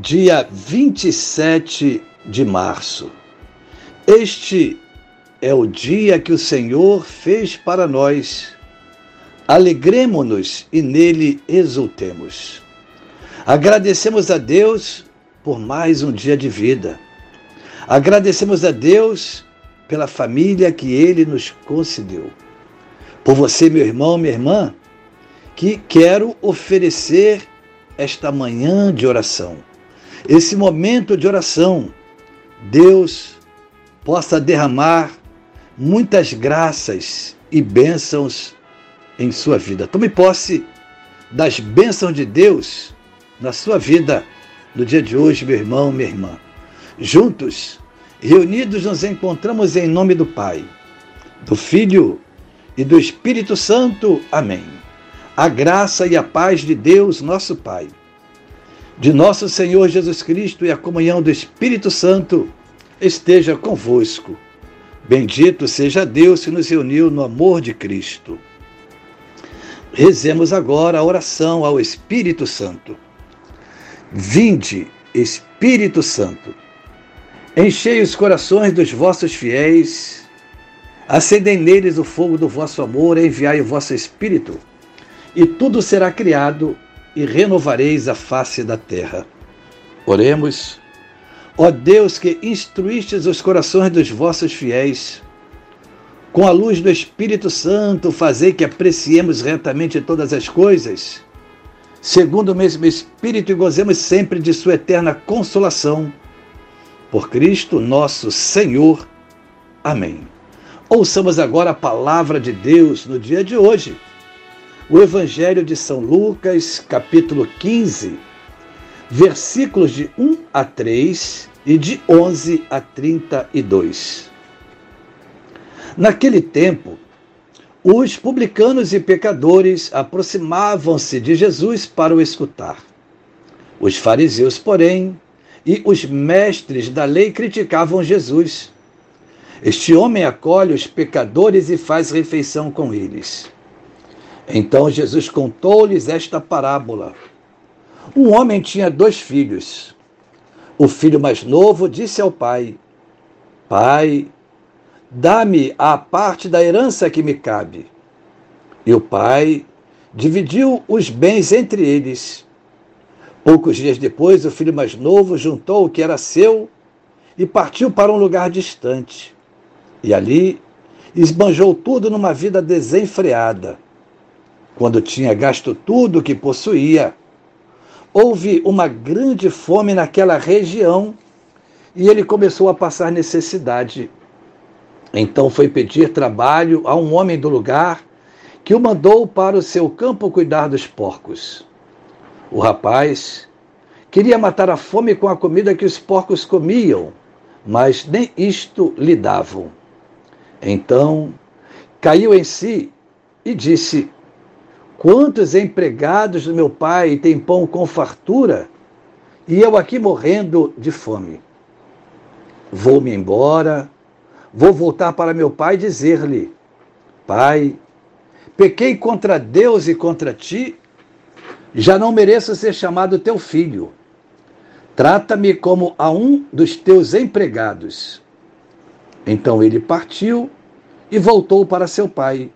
dia 27 de março. Este é o dia que o Senhor fez para nós. Alegremo-nos e nele exultemos. Agradecemos a Deus por mais um dia de vida. Agradecemos a Deus pela família que ele nos concedeu. Por você, meu irmão, minha irmã, que quero oferecer esta manhã de oração esse momento de oração, Deus possa derramar muitas graças e bênçãos em sua vida. Tome posse das bênçãos de Deus na sua vida no dia de hoje, meu irmão, minha irmã. Juntos, reunidos, nos encontramos em nome do Pai, do Filho e do Espírito Santo. Amém. A graça e a paz de Deus, nosso Pai de nosso Senhor Jesus Cristo e a comunhão do Espírito Santo esteja convosco. Bendito seja Deus que nos reuniu no amor de Cristo. Rezemos agora a oração ao Espírito Santo. Vinde, Espírito Santo, enchei os corações dos vossos fiéis, acendei neles o fogo do vosso amor, enviai o vosso Espírito, e tudo será criado e renovareis a face da terra. Oremos. Ó Deus que instruístes os corações dos vossos fiéis, com a luz do Espírito Santo, fazei que apreciemos retamente todas as coisas, segundo o mesmo Espírito, e gozemos sempre de Sua eterna consolação. Por Cristo nosso Senhor. Amém. Ouçamos agora a palavra de Deus no dia de hoje o Evangelho de São Lucas, capítulo 15, versículos de 1 a 3 e de 11 a 32. Naquele tempo, os publicanos e pecadores aproximavam-se de Jesus para o escutar. Os fariseus, porém, e os mestres da lei criticavam Jesus. Este homem acolhe os pecadores e faz refeição com eles. Então Jesus contou-lhes esta parábola. Um homem tinha dois filhos. O filho mais novo disse ao pai: Pai, dá-me a parte da herança que me cabe. E o pai dividiu os bens entre eles. Poucos dias depois, o filho mais novo juntou o que era seu e partiu para um lugar distante. E ali esbanjou tudo numa vida desenfreada quando tinha gasto tudo o que possuía, houve uma grande fome naquela região e ele começou a passar necessidade. Então foi pedir trabalho a um homem do lugar que o mandou para o seu campo cuidar dos porcos. O rapaz queria matar a fome com a comida que os porcos comiam, mas nem isto lhe davam. Então caiu em si e disse: Quantos empregados do meu pai têm pão com fartura e eu aqui morrendo de fome? Vou-me embora, vou voltar para meu pai e dizer-lhe: Pai, pequei contra Deus e contra ti, já não mereço ser chamado teu filho. Trata-me como a um dos teus empregados. Então ele partiu e voltou para seu pai.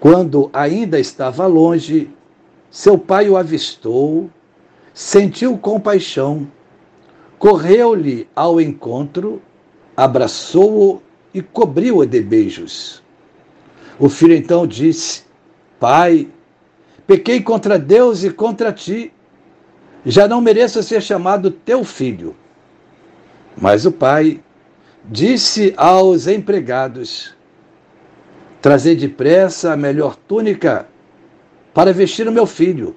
Quando ainda estava longe, seu pai o avistou, sentiu compaixão, correu-lhe ao encontro, abraçou-o e cobriu-o de beijos. O filho então disse: Pai, pequei contra Deus e contra ti, já não mereço ser chamado teu filho. Mas o pai disse aos empregados: Trazei depressa a melhor túnica para vestir o meu filho.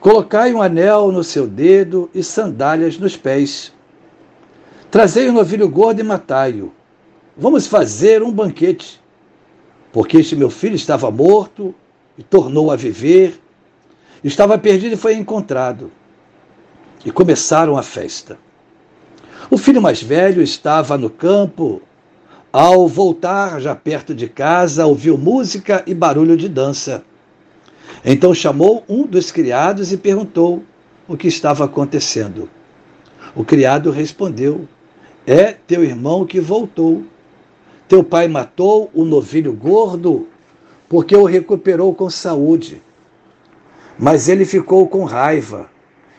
Colocai um anel no seu dedo e sandálias nos pés. Trazei um novilho gordo e matai-o. Vamos fazer um banquete, porque este meu filho estava morto e tornou a viver, estava perdido e foi encontrado. E começaram a festa. O filho mais velho estava no campo. Ao voltar, já perto de casa, ouviu música e barulho de dança. Então chamou um dos criados e perguntou o que estava acontecendo. O criado respondeu: É teu irmão que voltou. Teu pai matou o novilho gordo porque o recuperou com saúde. Mas ele ficou com raiva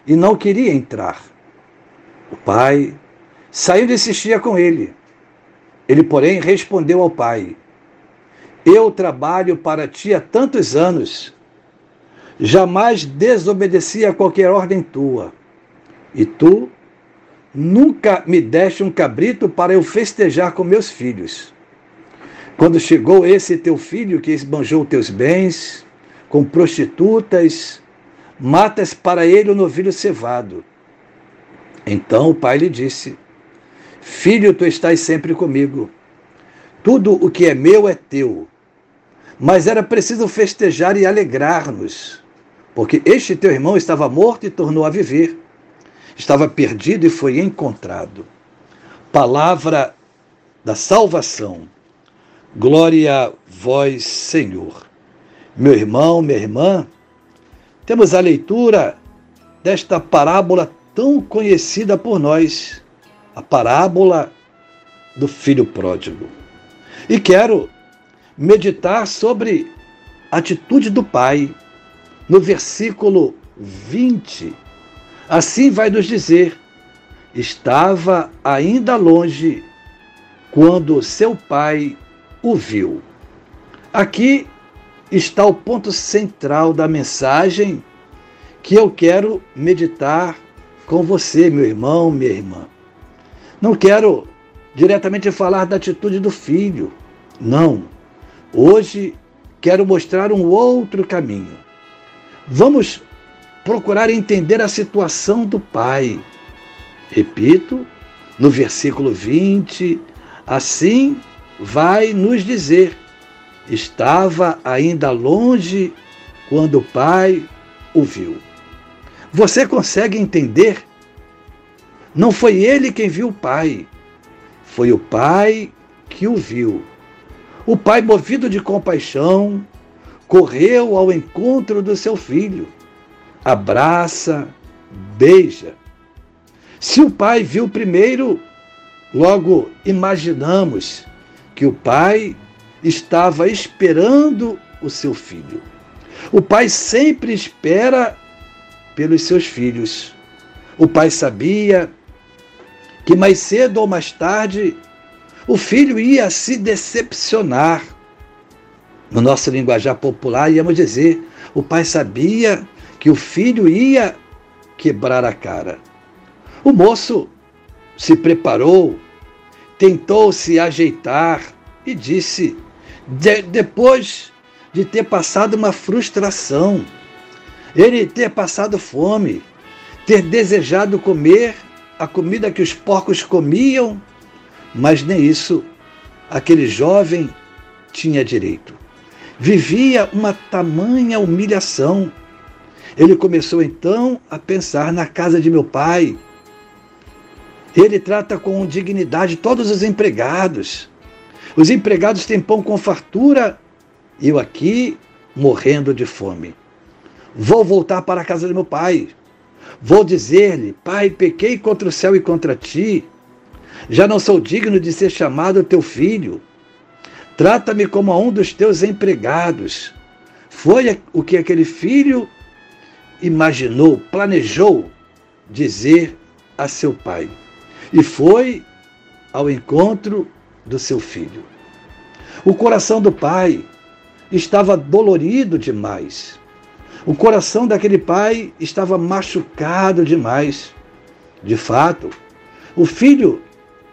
e não queria entrar. O pai saiu de insistir com ele. Ele, porém, respondeu ao pai: Eu trabalho para ti há tantos anos jamais desobedeci a qualquer ordem tua. E tu nunca me deste um cabrito para eu festejar com meus filhos. Quando chegou esse teu filho que esbanjou teus bens com prostitutas, matas para ele o novilho cevado. Então o pai lhe disse: Filho, tu estás sempre comigo. Tudo o que é meu é teu. Mas era preciso festejar e alegrar-nos porque este teu irmão estava morto e tornou a viver, estava perdido e foi encontrado. Palavra da salvação. Glória a vós, Senhor. Meu irmão, minha irmã, temos a leitura desta parábola tão conhecida por nós, a parábola do filho pródigo. E quero meditar sobre a atitude do pai no versículo 20, assim vai nos dizer: estava ainda longe quando seu pai o viu. Aqui está o ponto central da mensagem que eu quero meditar com você, meu irmão, minha irmã. Não quero diretamente falar da atitude do filho, não. Hoje quero mostrar um outro caminho Vamos procurar entender a situação do pai. Repito, no versículo 20, assim vai nos dizer: estava ainda longe quando o pai o viu. Você consegue entender? Não foi ele quem viu o pai, foi o pai que o viu. O pai, movido de compaixão, correu ao encontro do seu filho, abraça, beija. Se o pai viu primeiro, logo imaginamos que o pai estava esperando o seu filho. O pai sempre espera pelos seus filhos. O pai sabia que mais cedo ou mais tarde o filho ia se decepcionar no nosso linguajar popular, íamos dizer: o pai sabia que o filho ia quebrar a cara. O moço se preparou, tentou se ajeitar e disse, de, depois de ter passado uma frustração, ele ter passado fome, ter desejado comer a comida que os porcos comiam, mas nem isso aquele jovem tinha direito vivia uma tamanha humilhação. Ele começou então a pensar na casa de meu pai. Ele trata com dignidade todos os empregados. Os empregados têm pão com fartura eu aqui morrendo de fome. Vou voltar para a casa de meu pai. Vou dizer-lhe: Pai, pequei contra o céu e contra ti. Já não sou digno de ser chamado teu filho. Trata-me como a um dos teus empregados. Foi o que aquele filho imaginou, planejou dizer a seu pai. E foi ao encontro do seu filho. O coração do pai estava dolorido demais. O coração daquele pai estava machucado demais. De fato, o filho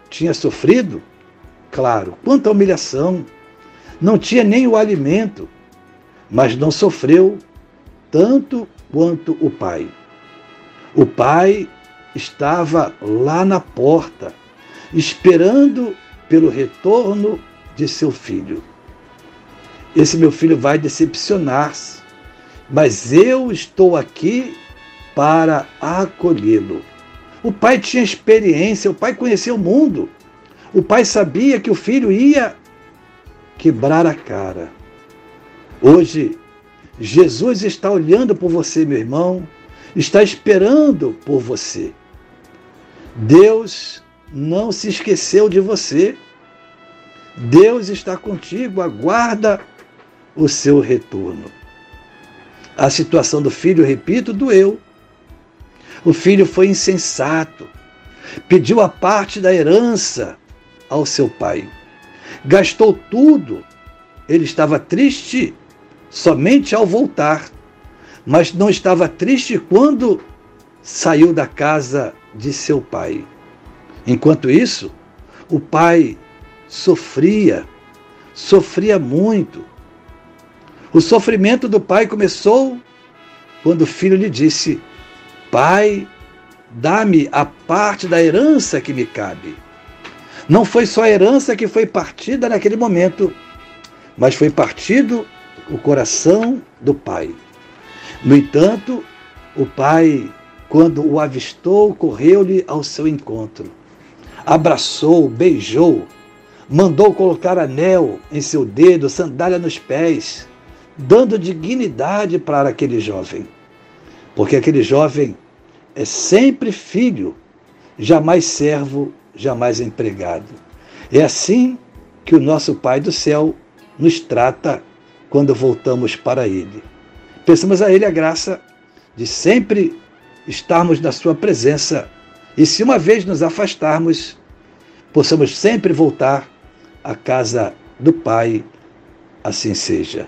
tinha sofrido, claro, quanta humilhação, não tinha nem o alimento, mas não sofreu tanto quanto o pai. O pai estava lá na porta, esperando pelo retorno de seu filho. Esse meu filho vai decepcionar-se, mas eu estou aqui para acolhê-lo. O pai tinha experiência, o pai conhecia o mundo. O pai sabia que o filho ia quebrar a cara. Hoje, Jesus está olhando por você, meu irmão, está esperando por você. Deus não se esqueceu de você. Deus está contigo, aguarda o seu retorno. A situação do filho, repito, doeu. O filho foi insensato, pediu a parte da herança ao seu pai, gastou tudo. Ele estava triste somente ao voltar, mas não estava triste quando saiu da casa de seu pai. Enquanto isso, o pai sofria, sofria muito. O sofrimento do pai começou quando o filho lhe disse: Pai, dá-me a parte da herança que me cabe. Não foi só a herança que foi partida naquele momento, mas foi partido o coração do pai. No entanto, o pai, quando o avistou, correu-lhe ao seu encontro. Abraçou, beijou, mandou colocar anel em seu dedo, sandália nos pés, dando dignidade para aquele jovem. Porque aquele jovem é sempre filho, jamais servo, jamais empregado. É assim que o nosso Pai do céu nos trata quando voltamos para Ele. Peçamos a Ele a graça de sempre estarmos na Sua presença e, se uma vez nos afastarmos, possamos sempre voltar à casa do Pai, assim seja.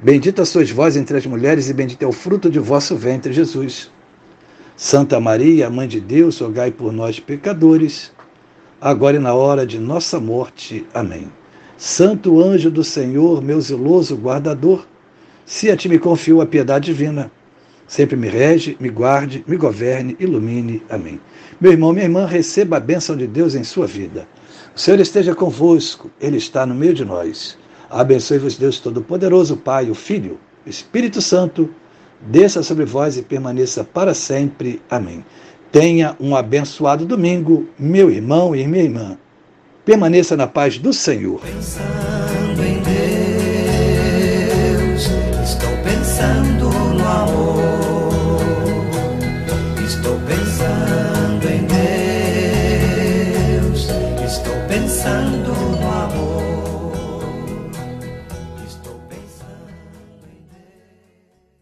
Bendita sois vós entre as mulheres, e bendito é o fruto de vosso ventre, Jesus. Santa Maria, Mãe de Deus, rogai por nós, pecadores, agora e na hora de nossa morte. Amém. Santo anjo do Senhor, meu zeloso guardador, se a ti me confio a piedade divina, sempre me rege, me guarde, me governe, ilumine. Amém. Meu irmão, minha irmã, receba a bênção de Deus em sua vida. O Senhor esteja convosco, Ele está no meio de nós. Abençoe-vos Deus Todo-Poderoso, Pai, o Filho, o Espírito Santo, desça sobre vós e permaneça para sempre. Amém. Tenha um abençoado domingo, meu irmão e minha irmã. Permaneça na paz do Senhor.